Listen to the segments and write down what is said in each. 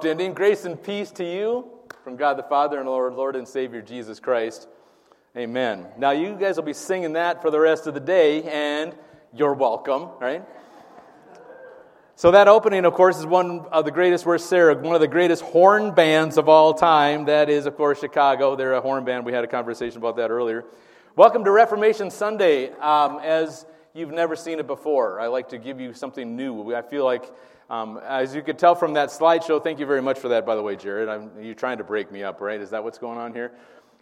abrupt ending. Grace and peace to you from God the Father and Lord, Lord and Savior Jesus Christ. Amen. Now, you guys will be singing that for the rest of the day, and you're welcome, right? So, that opening, of course, is one of the greatest, where's Sarah? One of the greatest horn bands of all time. That is, of course, Chicago. They're a horn band. We had a conversation about that earlier. Welcome to Reformation Sunday. Um, as you've never seen it before, I like to give you something new. I feel like, um, as you could tell from that slideshow, thank you very much for that, by the way, Jared. I'm, you're trying to break me up, right? Is that what's going on here?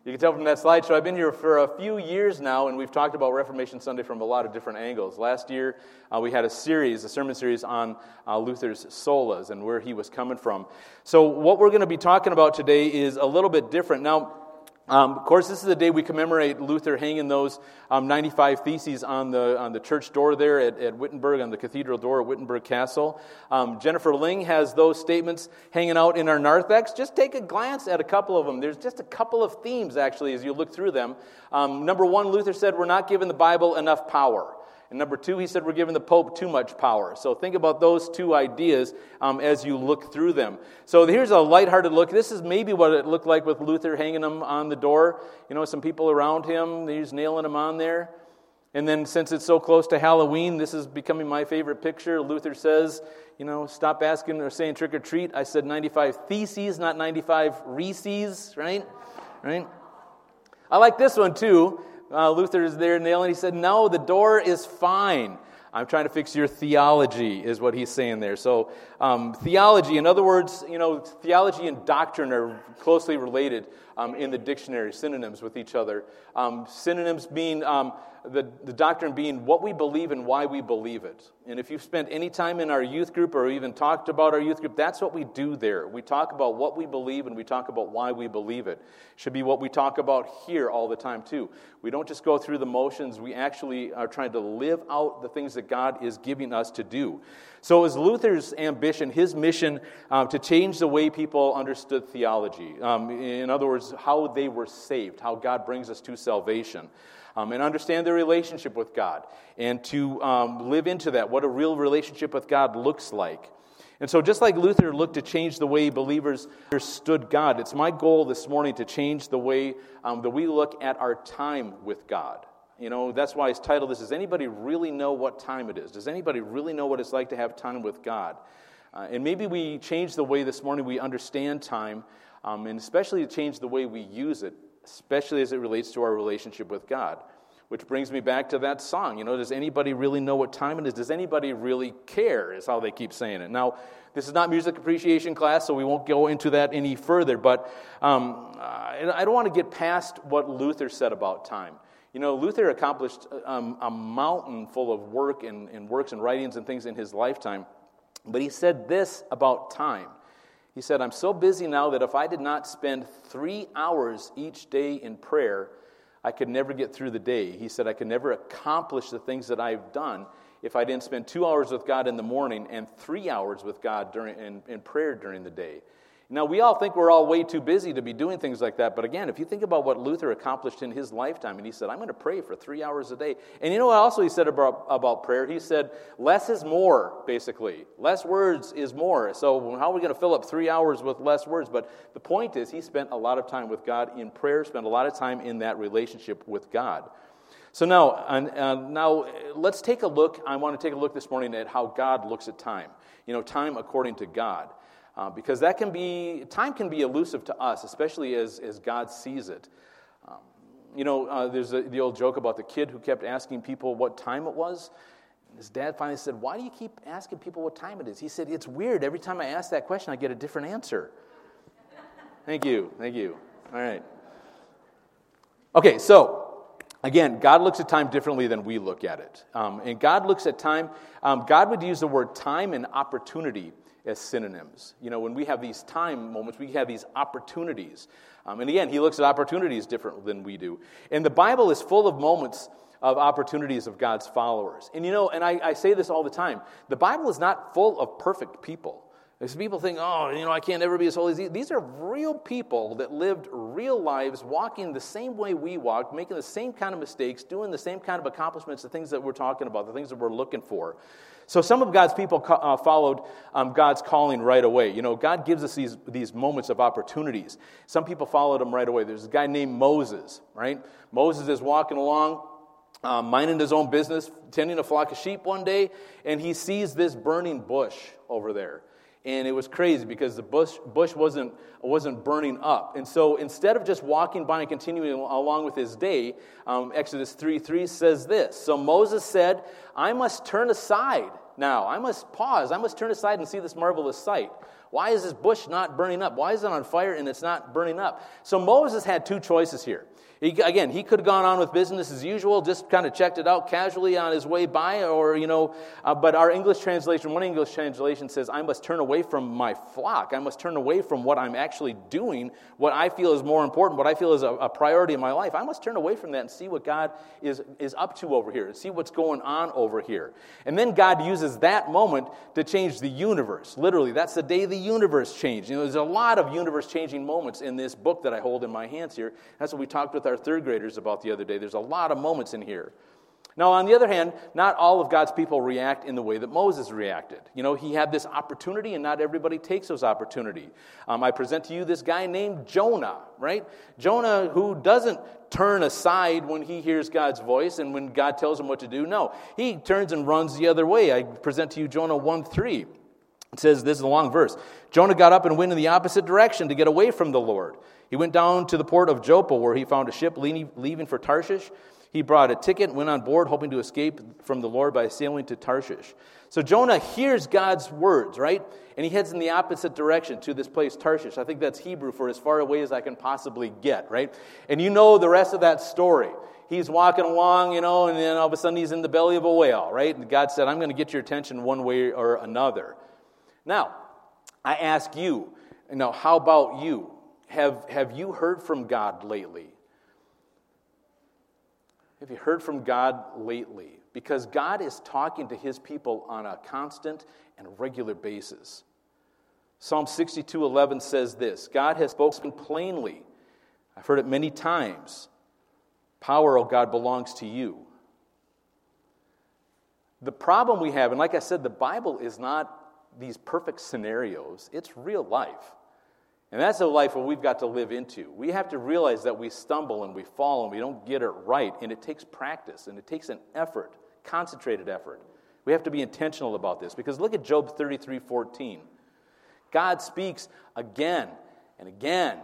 You can tell from that slideshow, I've been here for a few years now, and we've talked about Reformation Sunday from a lot of different angles. Last year, uh, we had a series, a sermon series on uh, Luther's solas and where he was coming from. So, what we're going to be talking about today is a little bit different. Now, um, of course, this is the day we commemorate Luther hanging those um, 95 theses on the, on the church door there at, at Wittenberg, on the cathedral door at Wittenberg Castle. Um, Jennifer Ling has those statements hanging out in our narthex. Just take a glance at a couple of them. There's just a couple of themes, actually, as you look through them. Um, number one, Luther said, We're not giving the Bible enough power. And number two, he said we're giving the Pope too much power. So think about those two ideas um, as you look through them. So here's a lighthearted look. This is maybe what it looked like with Luther hanging them on the door. You know, some people around him, he's nailing them on there. And then since it's so close to Halloween, this is becoming my favorite picture. Luther says, you know, stop asking or saying trick or treat. I said 95 theses, not 95 Reese's, right? Right? I like this one too. Uh, Luther is there nailing. He said, No, the door is fine. I'm trying to fix your theology, is what he's saying there. So, um, theology, in other words, you know, theology and doctrine are closely related um, in the dictionary, synonyms with each other. Um, synonyms being um, the, the doctrine being what we believe and why we believe it. And if you've spent any time in our youth group or even talked about our youth group, that's what we do there. We talk about what we believe and we talk about why we believe it. Should be what we talk about here all the time, too. We don't just go through the motions, we actually are trying to live out the things that God is giving us to do. So it was Luther's ambition, his mission, um, to change the way people understood theology. Um, in other words, how they were saved, how God brings us to salvation um, and understand their relationship with God and to um, live into that, what a real relationship with God looks like. And so, just like Luther looked to change the way believers understood God, it's my goal this morning to change the way um, that we look at our time with God. You know, that's why his title this is Anybody Really Know What Time It Is? Does anybody really know what it's like to have time with God? Uh, and maybe we change the way this morning we understand time, um, and especially to change the way we use it especially as it relates to our relationship with God. Which brings me back to that song. You know, does anybody really know what time it is? Does anybody really care? Is how they keep saying it. Now, this is not music appreciation class, so we won't go into that any further. But um, I don't want to get past what Luther said about time. You know, Luther accomplished um, a mountain full of work and, and works and writings and things in his lifetime. But he said this about time. He said, I'm so busy now that if I did not spend three hours each day in prayer, I could never get through the day. He said, I could never accomplish the things that I've done if I didn't spend two hours with God in the morning and three hours with God during, in, in prayer during the day. Now, we all think we're all way too busy to be doing things like that, but again, if you think about what Luther accomplished in his lifetime, and he said, I'm going to pray for three hours a day. And you know what also he said about, about prayer? He said, less is more, basically. Less words is more. So, how are we going to fill up three hours with less words? But the point is, he spent a lot of time with God in prayer, spent a lot of time in that relationship with God. So now, uh, now let's take a look. I want to take a look this morning at how God looks at time. You know, time according to God. Uh, because that can be, time can be elusive to us, especially as, as God sees it. Um, you know, uh, there's a, the old joke about the kid who kept asking people what time it was. His dad finally said, Why do you keep asking people what time it is? He said, It's weird. Every time I ask that question, I get a different answer. Thank you. Thank you. All right. Okay, so Again, God looks at time differently than we look at it. Um, and God looks at time, um, God would use the word time and opportunity as synonyms. You know, when we have these time moments, we have these opportunities. Um, and again, he looks at opportunities different than we do. And the Bible is full of moments of opportunities of God's followers. And you know, and I, I say this all the time the Bible is not full of perfect people. Because people think, oh, you know, I can't ever be as holy as these. These are real people that lived real lives, walking the same way we walk, making the same kind of mistakes, doing the same kind of accomplishments, the things that we're talking about, the things that we're looking for. So some of God's people uh, followed um, God's calling right away. You know, God gives us these, these moments of opportunities. Some people followed him right away. There's a guy named Moses, right? Moses is walking along, um, minding his own business, tending a flock of sheep one day, and he sees this burning bush over there and it was crazy because the bush, bush wasn't, wasn't burning up. And so instead of just walking by and continuing along with his day, um, Exodus 3 3 says this So Moses said, I must turn aside now. I must pause. I must turn aside and see this marvelous sight. Why is this bush not burning up? Why is it on fire and it's not burning up? So Moses had two choices here. He, again, he could have gone on with business as usual, just kind of checked it out casually on his way by, or, you know, uh, but our English translation, one English translation says, I must turn away from my flock. I must turn away from what I'm actually doing, what I feel is more important, what I feel is a, a priority in my life. I must turn away from that and see what God is, is up to over here, and see what's going on over here. And then God uses that moment to change the universe. Literally, that's the day the universe changed. You know, there's a lot of universe changing moments in this book that I hold in my hands here. That's what we talked with our third graders about the other day. There's a lot of moments in here. Now, on the other hand, not all of God's people react in the way that Moses reacted. You know, he had this opportunity, and not everybody takes those opportunity. Um, I present to you this guy named Jonah, right? Jonah, who doesn't turn aside when he hears God's voice and when God tells him what to do. No, he turns and runs the other way. I present to you Jonah 1 3. It says, this is a long verse. Jonah got up and went in the opposite direction to get away from the Lord. He went down to the port of Joppa, where he found a ship leaving for Tarshish. He brought a ticket, went on board, hoping to escape from the Lord by sailing to Tarshish. So Jonah hears God's words, right? And he heads in the opposite direction to this place, Tarshish. I think that's Hebrew for as far away as I can possibly get, right? And you know the rest of that story. He's walking along, you know, and then all of a sudden he's in the belly of a whale, right? And God said, I'm going to get your attention one way or another. Now, I ask you, you know, how about you? Have, have you heard from God lately? Have you heard from God lately? Because God is talking to his people on a constant and regular basis. Psalm 62:11 says this, God has spoken plainly. I've heard it many times. Power, O oh God, belongs to you. The problem we have, and like I said, the Bible is not these perfect scenarios, it's real life. And that's a life that we've got to live into. We have to realize that we stumble and we fall and we don't get it right. And it takes practice and it takes an effort, concentrated effort. We have to be intentional about this because look at Job 33 14. God speaks again and again,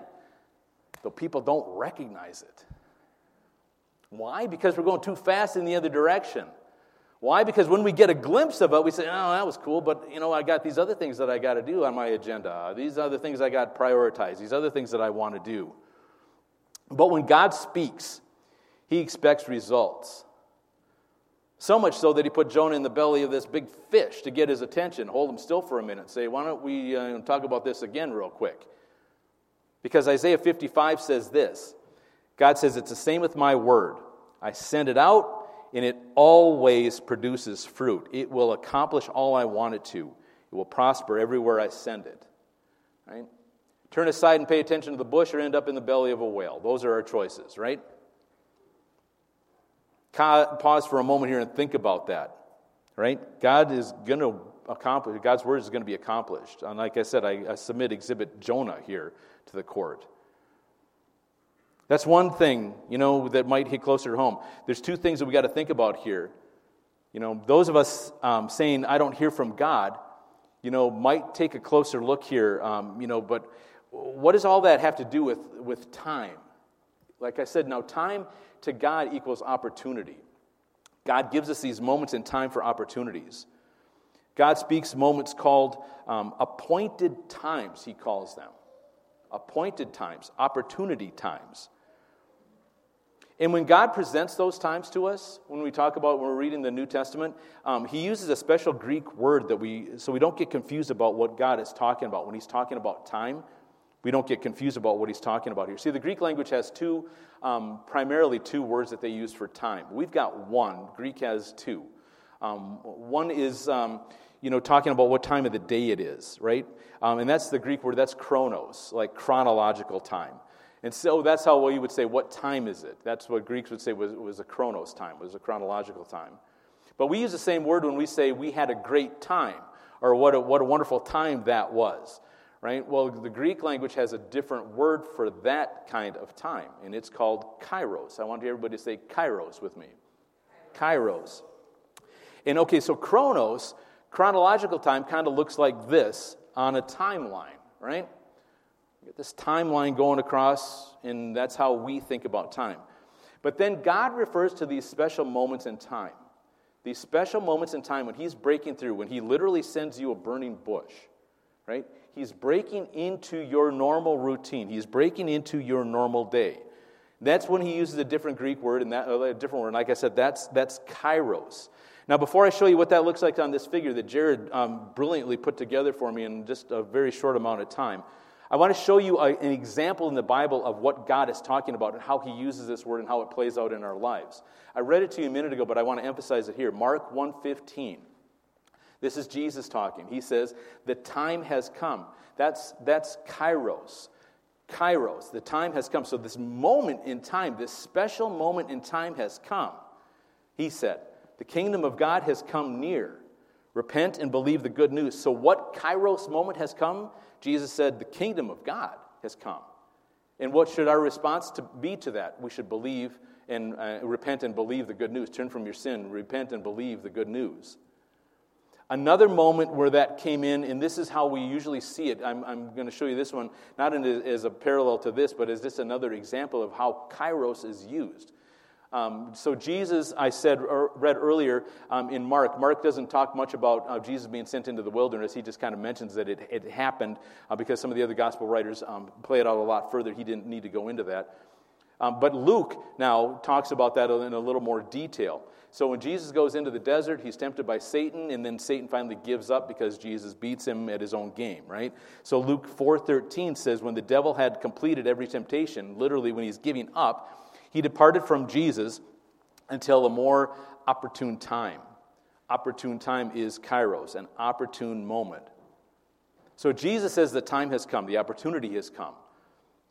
though people don't recognize it. Why? Because we're going too fast in the other direction. Why? Because when we get a glimpse of it, we say, oh, that was cool, but you know, I got these other things that I got to do on my agenda. These other things I got prioritized. These other things that I want to do. But when God speaks, he expects results. So much so that he put Jonah in the belly of this big fish to get his attention, hold him still for a minute, say, why don't we uh, talk about this again, real quick? Because Isaiah 55 says this God says, It's the same with my word. I send it out and it always produces fruit. It will accomplish all I want it to. It will prosper everywhere I send it. Right? Turn aside and pay attention to the bush or end up in the belly of a whale. Those are our choices, right? Pause for a moment here and think about that. Right? God is going to accomplish, God's word is going to be accomplished. And like I said, I, I submit exhibit Jonah here to the court. That's one thing, you know, that might hit closer to home. There's two things that we got to think about here. You know, those of us um, saying, I don't hear from God, you know, might take a closer look here, um, you know, but what does all that have to do with, with time? Like I said, now time to God equals opportunity. God gives us these moments in time for opportunities. God speaks moments called um, appointed times, he calls them. Appointed times, opportunity times. And when God presents those times to us, when we talk about when we're reading the New Testament, um, He uses a special Greek word that we, so we don't get confused about what God is talking about. When He's talking about time, we don't get confused about what He's talking about here. See, the Greek language has two, um, primarily two words that they use for time. We've got one, Greek has two. Um, one is, um, you know, talking about what time of the day it is, right? Um, and that's the Greek word, that's chronos, like chronological time. And so that's how we would say, what time is it? That's what Greeks would say was, was a chronos time, was a chronological time. But we use the same word when we say we had a great time, or what a, what a wonderful time that was, right? Well, the Greek language has a different word for that kind of time, and it's called kairos. I want everybody to say kairos with me. Kairos. And okay, so chronos, chronological time, kind of looks like this on a timeline, right? Get this timeline going across, and that's how we think about time. But then God refers to these special moments in time. These special moments in time when He's breaking through, when He literally sends you a burning bush, right? He's breaking into your normal routine. He's breaking into your normal day. That's when he uses a different Greek word, and that a different word. And like I said, that's that's kairos. Now, before I show you what that looks like on this figure that Jared um, brilliantly put together for me in just a very short amount of time, I want to show you a, an example in the Bible of what God is talking about and how he uses this word and how it plays out in our lives. I read it to you a minute ago, but I want to emphasize it here. Mark 1:15. This is Jesus talking. He says, "The time has come." That's that's kairos. Kairos, the time has come. So, this moment in time, this special moment in time has come. He said, The kingdom of God has come near. Repent and believe the good news. So, what Kairos moment has come? Jesus said, The kingdom of God has come. And what should our response to be to that? We should believe and uh, repent and believe the good news. Turn from your sin, repent and believe the good news. Another moment where that came in, and this is how we usually see it. I'm, I'm going to show you this one, not a, as a parallel to this, but as just another example of how kairos is used. Um, so, Jesus, I said, er, read earlier um, in Mark, Mark doesn't talk much about uh, Jesus being sent into the wilderness. He just kind of mentions that it, it happened uh, because some of the other gospel writers um, play it out a lot further. He didn't need to go into that. Um, but Luke now talks about that in a little more detail. So when Jesus goes into the desert, he's tempted by Satan, and then Satan finally gives up because Jesus beats him at his own game, right? So Luke 4:13 says, when the devil had completed every temptation, literally when he's giving up, he departed from Jesus until a more opportune time. Opportune time is kairos, an opportune moment. So Jesus says the time has come, the opportunity has come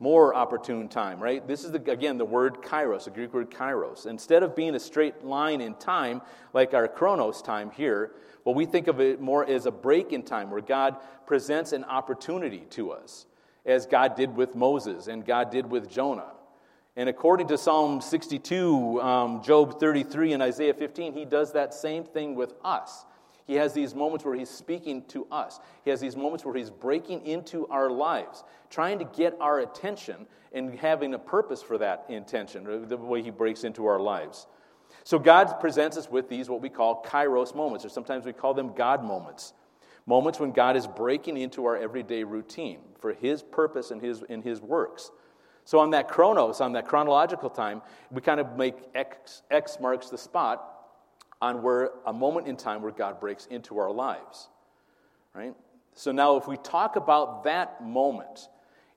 more opportune time, right? This is, the, again, the word kairos, the Greek word kairos. Instead of being a straight line in time, like our chronos time here, well, we think of it more as a break in time where God presents an opportunity to us, as God did with Moses and God did with Jonah. And according to Psalm 62, um, Job 33, and Isaiah 15, he does that same thing with us. He has these moments where he's speaking to us. He has these moments where he's breaking into our lives, trying to get our attention and having a purpose for that intention, the way he breaks into our lives. So God presents us with these, what we call kairos moments, or sometimes we call them God moments. Moments when God is breaking into our everyday routine for his purpose and his, in his works. So on that chronos, on that chronological time, we kind of make X, X marks the spot on where a moment in time where God breaks into our lives. Right? So now if we talk about that moment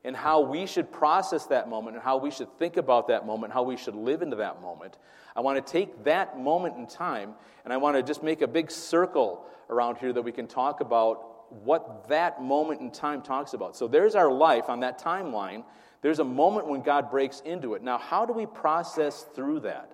and how we should process that moment and how we should think about that moment, how we should live into that moment, I want to take that moment in time and I want to just make a big circle around here that we can talk about what that moment in time talks about. So there's our life on that timeline. There's a moment when God breaks into it. Now, how do we process through that?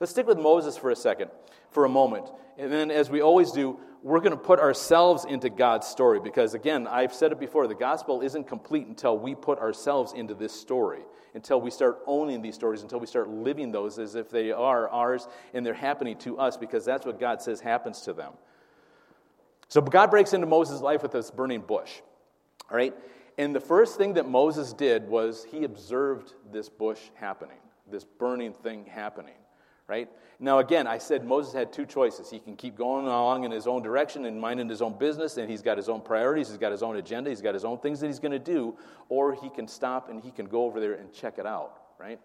Let's stick with Moses for a second, for a moment. And then, as we always do, we're going to put ourselves into God's story because, again, I've said it before the gospel isn't complete until we put ourselves into this story, until we start owning these stories, until we start living those as if they are ours and they're happening to us because that's what God says happens to them. So, God breaks into Moses' life with this burning bush. All right? And the first thing that Moses did was he observed this bush happening, this burning thing happening right? Now, again, I said Moses had two choices. He can keep going along in his own direction and minding his own business, and he's got his own priorities, he's got his own agenda, he's got his own things that he's going to do, or he can stop and he can go over there and check it out, right?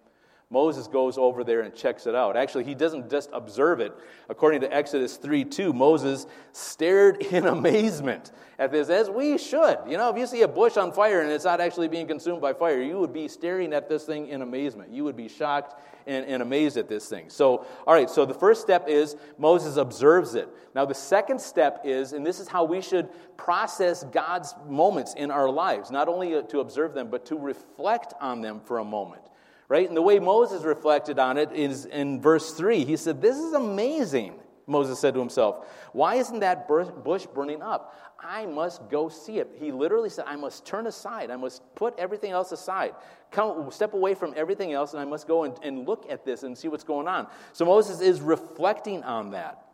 Moses goes over there and checks it out. Actually, he doesn't just observe it. According to Exodus 3 2, Moses stared in amazement at this, as we should. You know, if you see a bush on fire and it's not actually being consumed by fire, you would be staring at this thing in amazement. You would be shocked and, and amazed at this thing. So, all right, so the first step is Moses observes it. Now, the second step is, and this is how we should process God's moments in our lives, not only to observe them, but to reflect on them for a moment right? And the way Moses reflected on it is in verse 3. He said, This is amazing, Moses said to himself. Why isn't that bush burning up? I must go see it. He literally said, I must turn aside. I must put everything else aside. Come, step away from everything else, and I must go and, and look at this and see what's going on. So Moses is reflecting on that.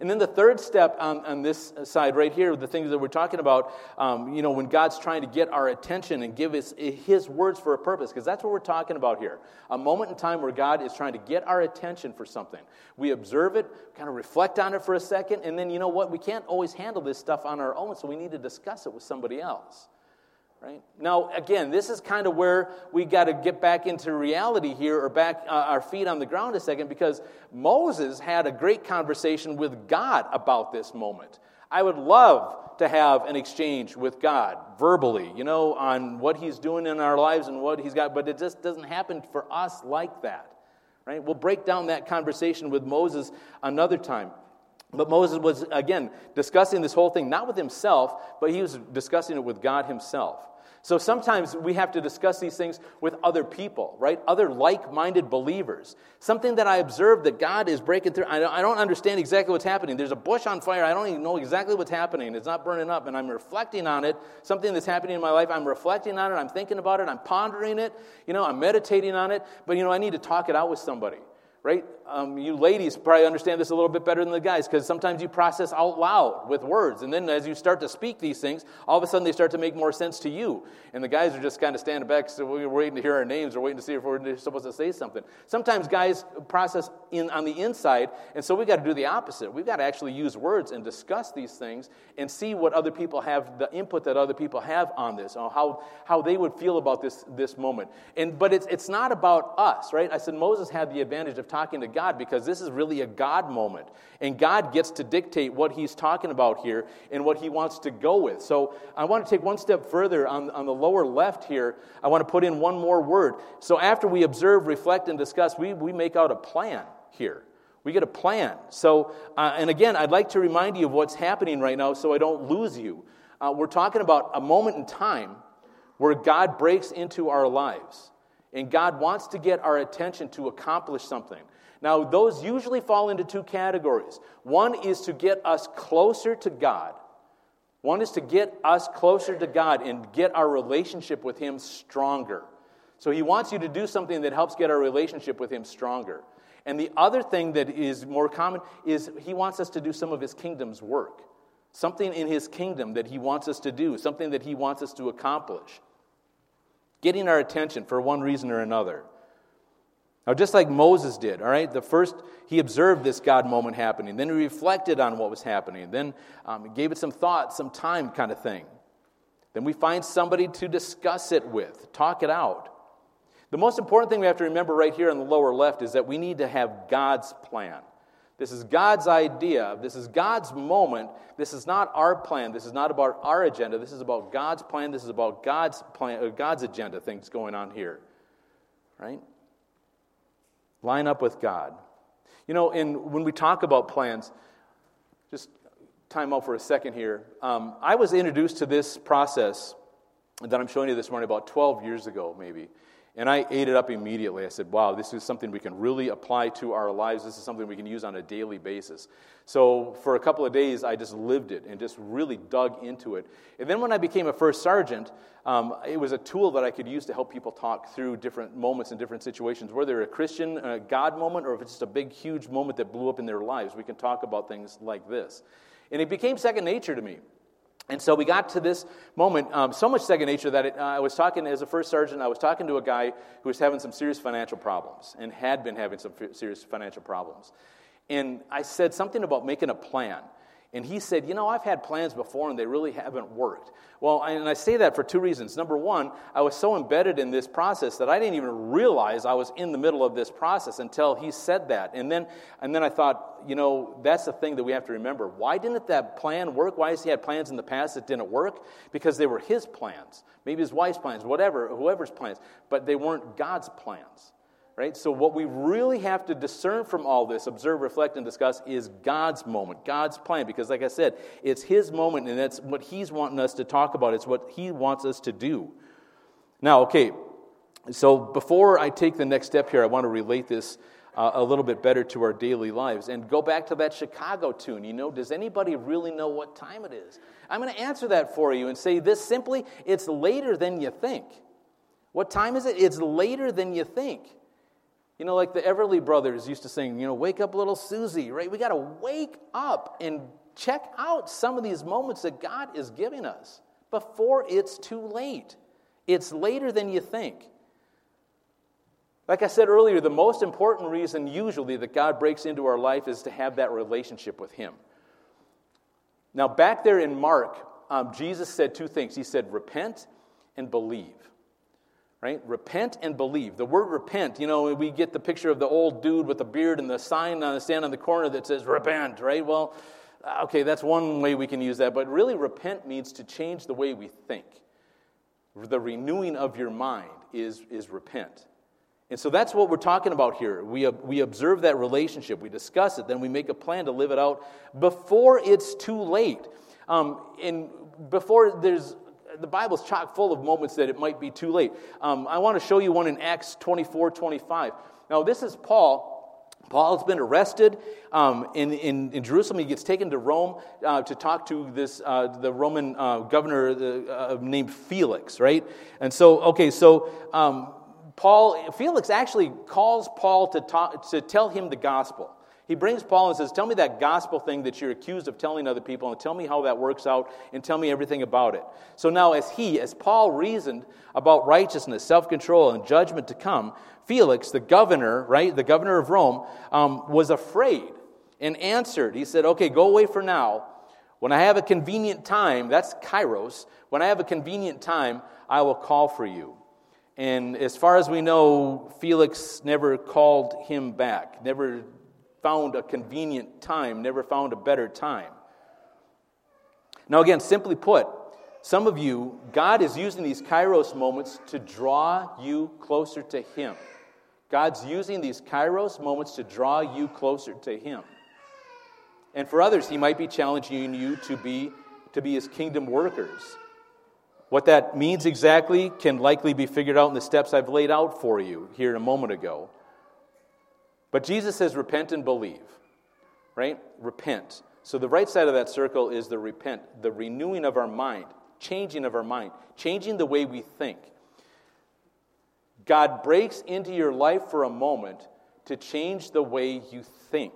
And then the third step on, on this side right here, the things that we're talking about, um, you know, when God's trying to get our attention and give us His words for a purpose, because that's what we're talking about here. A moment in time where God is trying to get our attention for something. We observe it, kind of reflect on it for a second, and then you know what? We can't always handle this stuff on our own, so we need to discuss it with somebody else. Right? Now, again, this is kind of where we got to get back into reality here or back uh, our feet on the ground a second because Moses had a great conversation with God about this moment. I would love to have an exchange with God verbally, you know, on what he's doing in our lives and what he's got, but it just doesn't happen for us like that. Right? We'll break down that conversation with Moses another time. But Moses was, again, discussing this whole thing, not with himself, but he was discussing it with God himself. So sometimes we have to discuss these things with other people, right? Other like minded believers. Something that I observe that God is breaking through. I don't understand exactly what's happening. There's a bush on fire. I don't even know exactly what's happening. It's not burning up. And I'm reflecting on it. Something that's happening in my life. I'm reflecting on it. I'm thinking about it. I'm pondering it. You know, I'm meditating on it. But, you know, I need to talk it out with somebody right? Um, you ladies probably understand this a little bit better than the guys because sometimes you process out loud with words. And then as you start to speak these things, all of a sudden they start to make more sense to you. And the guys are just kind of standing back, so we're waiting to hear our names or waiting to see if we're supposed to say something. Sometimes guys process in, on the inside, and so we've got to do the opposite. We've got to actually use words and discuss these things and see what other people have, the input that other people have on this, or how, how they would feel about this, this moment. And, but it's, it's not about us, right? I said Moses had the advantage of talking to God because this is really a God moment. And God gets to dictate what he's talking about here and what he wants to go with. So I want to take one step further on, on the lower left here. I want to put in one more word. So after we observe, reflect, and discuss, we, we make out a plan here. We get a plan. So, uh, and again, I'd like to remind you of what's happening right now so I don't lose you. Uh, we're talking about a moment in time where God breaks into our lives. And God wants to get our attention to accomplish something. Now, those usually fall into two categories. One is to get us closer to God. One is to get us closer to God and get our relationship with Him stronger. So, He wants you to do something that helps get our relationship with Him stronger. And the other thing that is more common is He wants us to do some of His kingdom's work. Something in His kingdom that He wants us to do, something that He wants us to accomplish. Getting our attention for one reason or another. Now, just like Moses did, all right, the first, he observed this God moment happening. Then he reflected on what was happening. Then um, gave it some thought, some time kind of thing. Then we find somebody to discuss it with, talk it out. The most important thing we have to remember right here on the lower left is that we need to have God's plan. This is God's idea. This is God's moment. This is not our plan. This is not about our agenda. This is about God's plan. This is about God's plan, uh, God's agenda, things going on here. Right? Line up with God. You know, and when we talk about plans, just time out for a second here. Um, I was introduced to this process that I'm showing you this morning about 12 years ago, maybe. And I ate it up immediately. I said, wow, this is something we can really apply to our lives. This is something we can use on a daily basis. So for a couple of days, I just lived it and just really dug into it. And then when I became a first sergeant, um, it was a tool that I could use to help people talk through different moments and different situations, whether a Christian a God moment or if it's just a big, huge moment that blew up in their lives. We can talk about things like this. And it became second nature to me. And so we got to this moment, um, so much second nature that it, uh, I was talking as a first sergeant, I was talking to a guy who was having some serious financial problems and had been having some serious financial problems. And I said something about making a plan. And he said, You know, I've had plans before and they really haven't worked. Well, and I say that for two reasons. Number one, I was so embedded in this process that I didn't even realize I was in the middle of this process until he said that. And then, and then I thought, you know, that's the thing that we have to remember. Why didn't that plan work? Why has he had plans in the past that didn't work? Because they were his plans, maybe his wife's plans, whatever, whoever's plans, but they weren't God's plans right? So, what we really have to discern from all this, observe, reflect, and discuss, is God's moment, God's plan. Because, like I said, it's His moment, and that's what He's wanting us to talk about. It's what He wants us to do. Now, okay, so before I take the next step here, I want to relate this uh, a little bit better to our daily lives and go back to that Chicago tune. You know, does anybody really know what time it is? I'm going to answer that for you and say this simply it's later than you think. What time is it? It's later than you think. You know, like the Everly brothers used to sing, you know, wake up little Susie, right? We got to wake up and check out some of these moments that God is giving us before it's too late. It's later than you think. Like I said earlier, the most important reason usually that God breaks into our life is to have that relationship with Him. Now, back there in Mark, um, Jesus said two things. He said, repent and believe right? Repent and believe. The word repent, you know, we get the picture of the old dude with the beard and the sign on the stand on the corner that says repent, right? Well, uh, okay, that's one way we can use that, but really repent means to change the way we think. The renewing of your mind is, is repent. And so that's what we're talking about here. We, we observe that relationship, we discuss it, then we make a plan to live it out before it's too late. Um, and before there's the Bible's chock full of moments that it might be too late. Um, I want to show you one in Acts 24 25. Now, this is Paul. Paul has been arrested um, in, in, in, Jerusalem. He gets taken to Rome uh, to talk to this, uh, the Roman uh, governor uh, named Felix, right? And so, okay, so um, Paul, Felix actually calls Paul to, talk, to tell him the gospel. He brings Paul and says, Tell me that gospel thing that you're accused of telling other people, and tell me how that works out, and tell me everything about it. So now, as he, as Paul reasoned about righteousness, self control, and judgment to come, Felix, the governor, right, the governor of Rome, um, was afraid and answered. He said, Okay, go away for now. When I have a convenient time, that's kairos, when I have a convenient time, I will call for you. And as far as we know, Felix never called him back, never found a convenient time, never found a better time. Now, again, simply put, some of you, God is using these kairos moments to draw you closer to Him. God's using these kairos moments to draw you closer to Him. And for others, He might be challenging you to be, to be His kingdom workers. What that means exactly can likely be figured out in the steps I've laid out for you here a moment ago. But Jesus says, repent and believe, right? Repent. So the right side of that circle is the repent, the renewing of our mind, changing of our mind, changing the way we think. God breaks into your life for a moment to change the way you think,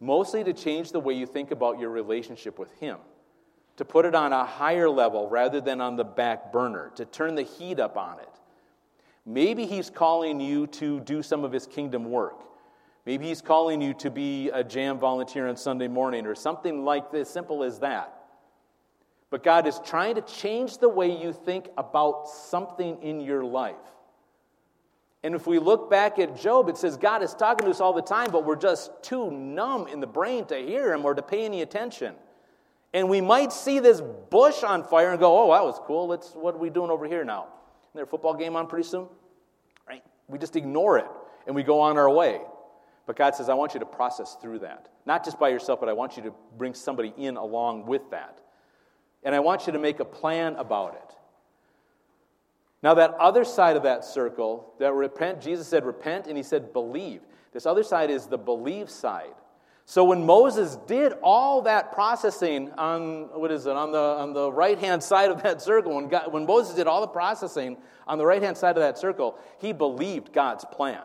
mostly to change the way you think about your relationship with Him, to put it on a higher level rather than on the back burner, to turn the heat up on it. Maybe He's calling you to do some of His kingdom work. Maybe he's calling you to be a jam volunteer on Sunday morning or something like this, simple as that. But God is trying to change the way you think about something in your life. And if we look back at Job, it says God is talking to us all the time, but we're just too numb in the brain to hear him or to pay any attention. And we might see this bush on fire and go, oh, that was cool. Let's, what are we doing over here now? Is there a football game on pretty soon? Right? We just ignore it and we go on our way. But God says, I want you to process through that. Not just by yourself, but I want you to bring somebody in along with that. And I want you to make a plan about it. Now, that other side of that circle, that repent, Jesus said repent, and he said believe. This other side is the believe side. So when Moses did all that processing on what is it on the on the right hand side of that circle, when God, when Moses did all the processing on the right hand side of that circle, he believed God's plan.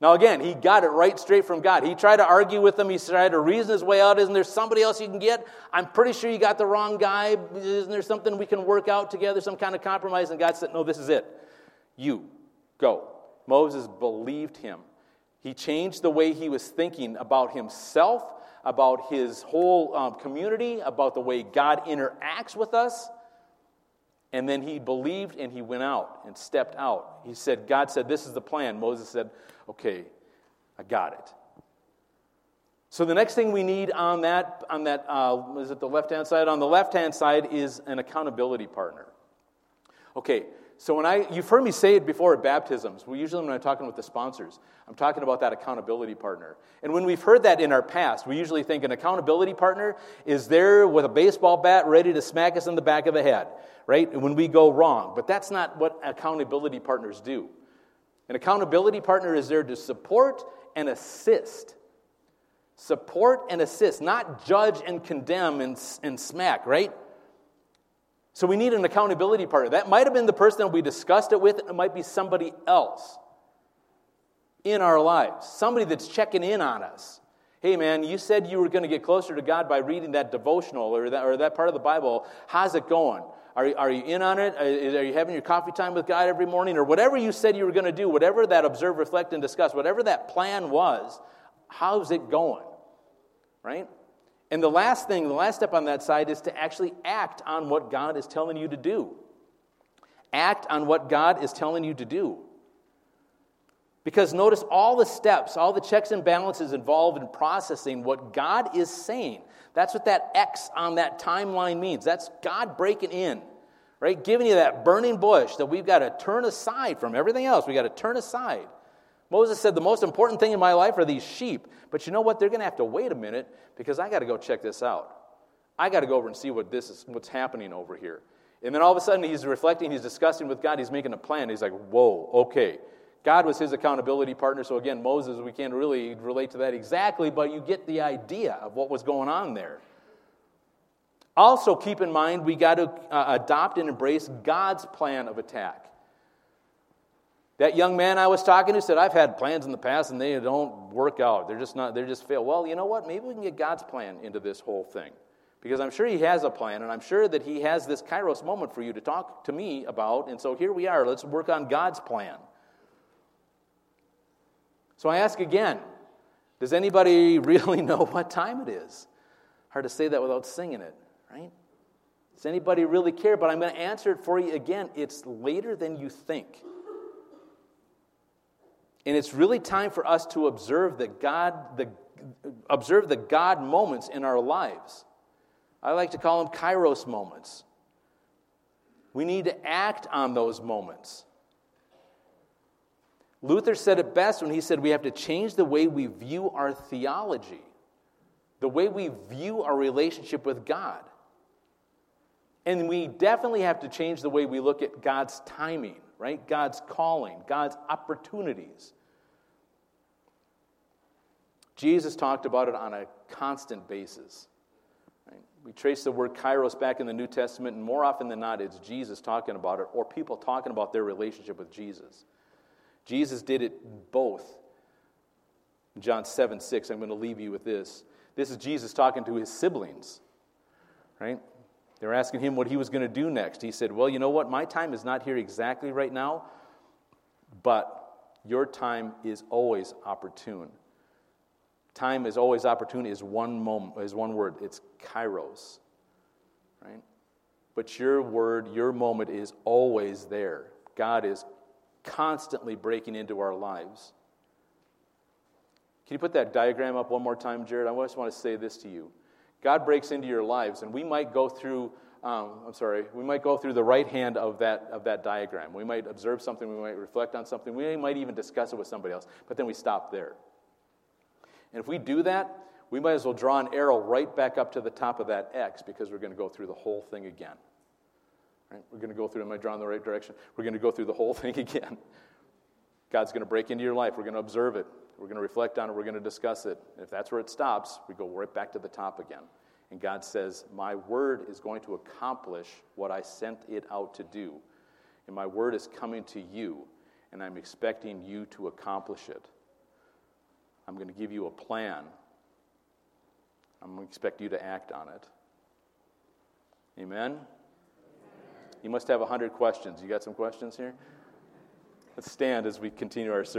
Now, again, he got it right straight from God. He tried to argue with them. He tried to reason his way out. Isn't there somebody else you can get? I'm pretty sure you got the wrong guy. Isn't there something we can work out together, some kind of compromise? And God said, No, this is it. You go. Moses believed him. He changed the way he was thinking about himself, about his whole um, community, about the way God interacts with us. And then he believed and he went out and stepped out. He said, God said, This is the plan. Moses said, Okay, I got it. So the next thing we need on that, on that uh, is it the left hand side? On the left hand side is an accountability partner. Okay, so when I, you've heard me say it before at baptisms. We usually when I'm talking with the sponsors, I'm talking about that accountability partner. And when we've heard that in our past, we usually think an accountability partner is there with a baseball bat ready to smack us in the back of the head, right? When we go wrong. But that's not what accountability partners do. An accountability partner is there to support and assist. Support and assist, not judge and condemn and, and smack, right? So we need an accountability partner. That might have been the person that we discussed it with, it might be somebody else in our lives, somebody that's checking in on us. Hey, man, you said you were going to get closer to God by reading that devotional or that, or that part of the Bible. How's it going? Are, are you in on it? Uh, are you having your coffee time with God every morning? Or whatever you said you were going to do, whatever that observe, reflect, and discuss, whatever that plan was, how's it going? Right? And the last thing, the last step on that side is to actually act on what God is telling you to do. Act on what God is telling you to do. Because notice all the steps, all the checks and balances involved in processing what God is saying. That's what that X on that timeline means. That's God breaking in, right? Giving you that burning bush that we've got to turn aside from everything else. We've got to turn aside. Moses said, The most important thing in my life are these sheep. But you know what? They're going to have to wait a minute because I got to go check this out. I got to go over and see what this is, what's happening over here. And then all of a sudden, he's reflecting, he's discussing with God, he's making a plan. He's like, Whoa, okay. God was his accountability partner. So again, Moses, we can't really relate to that exactly, but you get the idea of what was going on there. Also, keep in mind, we got to uh, adopt and embrace God's plan of attack. That young man I was talking to said, I've had plans in the past and they don't work out. They're just not, they're just fail. Well, you know what? Maybe we can get God's plan into this whole thing. Because I'm sure he has a plan, and I'm sure that he has this kairos moment for you to talk to me about. And so here we are. Let's work on God's plan. So I ask again Does anybody really know what time it is? Hard to say that without singing it, right? Does anybody really care? But I'm going to answer it for you again. It's later than you think. And it's really time for us to observe the God, the, observe the God moments in our lives. I like to call them kairos moments. We need to act on those moments. Luther said it best when he said we have to change the way we view our theology, the way we view our relationship with God. And we definitely have to change the way we look at God's timing right? God's calling, God's opportunities. Jesus talked about it on a constant basis. We trace the word kairos back in the New Testament, and more often than not, it's Jesus talking about it or people talking about their relationship with Jesus. Jesus did it both. John 7 6, I'm going to leave you with this. This is Jesus talking to his siblings, right? They were asking him what he was going to do next. He said, Well, you know what? My time is not here exactly right now, but your time is always opportune. Time is always opportune is one moment, is one word. It's kairos. Right? But your word, your moment is always there. God is constantly breaking into our lives. Can you put that diagram up one more time, Jared? I just want to say this to you. God breaks into your lives, and we might go through. Um, I'm sorry, we might go through the right hand of that, of that diagram. We might observe something, we might reflect on something, we might even discuss it with somebody else, but then we stop there. And if we do that, we might as well draw an arrow right back up to the top of that X because we're going to go through the whole thing again. Right? We're going to go through, am I drawing the right direction? We're going to go through the whole thing again. God's going to break into your life. We're going to observe it. We're going to reflect on it. We're going to discuss it. And if that's where it stops, we go right back to the top again. And God says, My word is going to accomplish what I sent it out to do. And my word is coming to you, and I'm expecting you to accomplish it. I'm going to give you a plan. I'm going to expect you to act on it. Amen? You must have 100 questions. You got some questions here? Let's stand as we continue our service.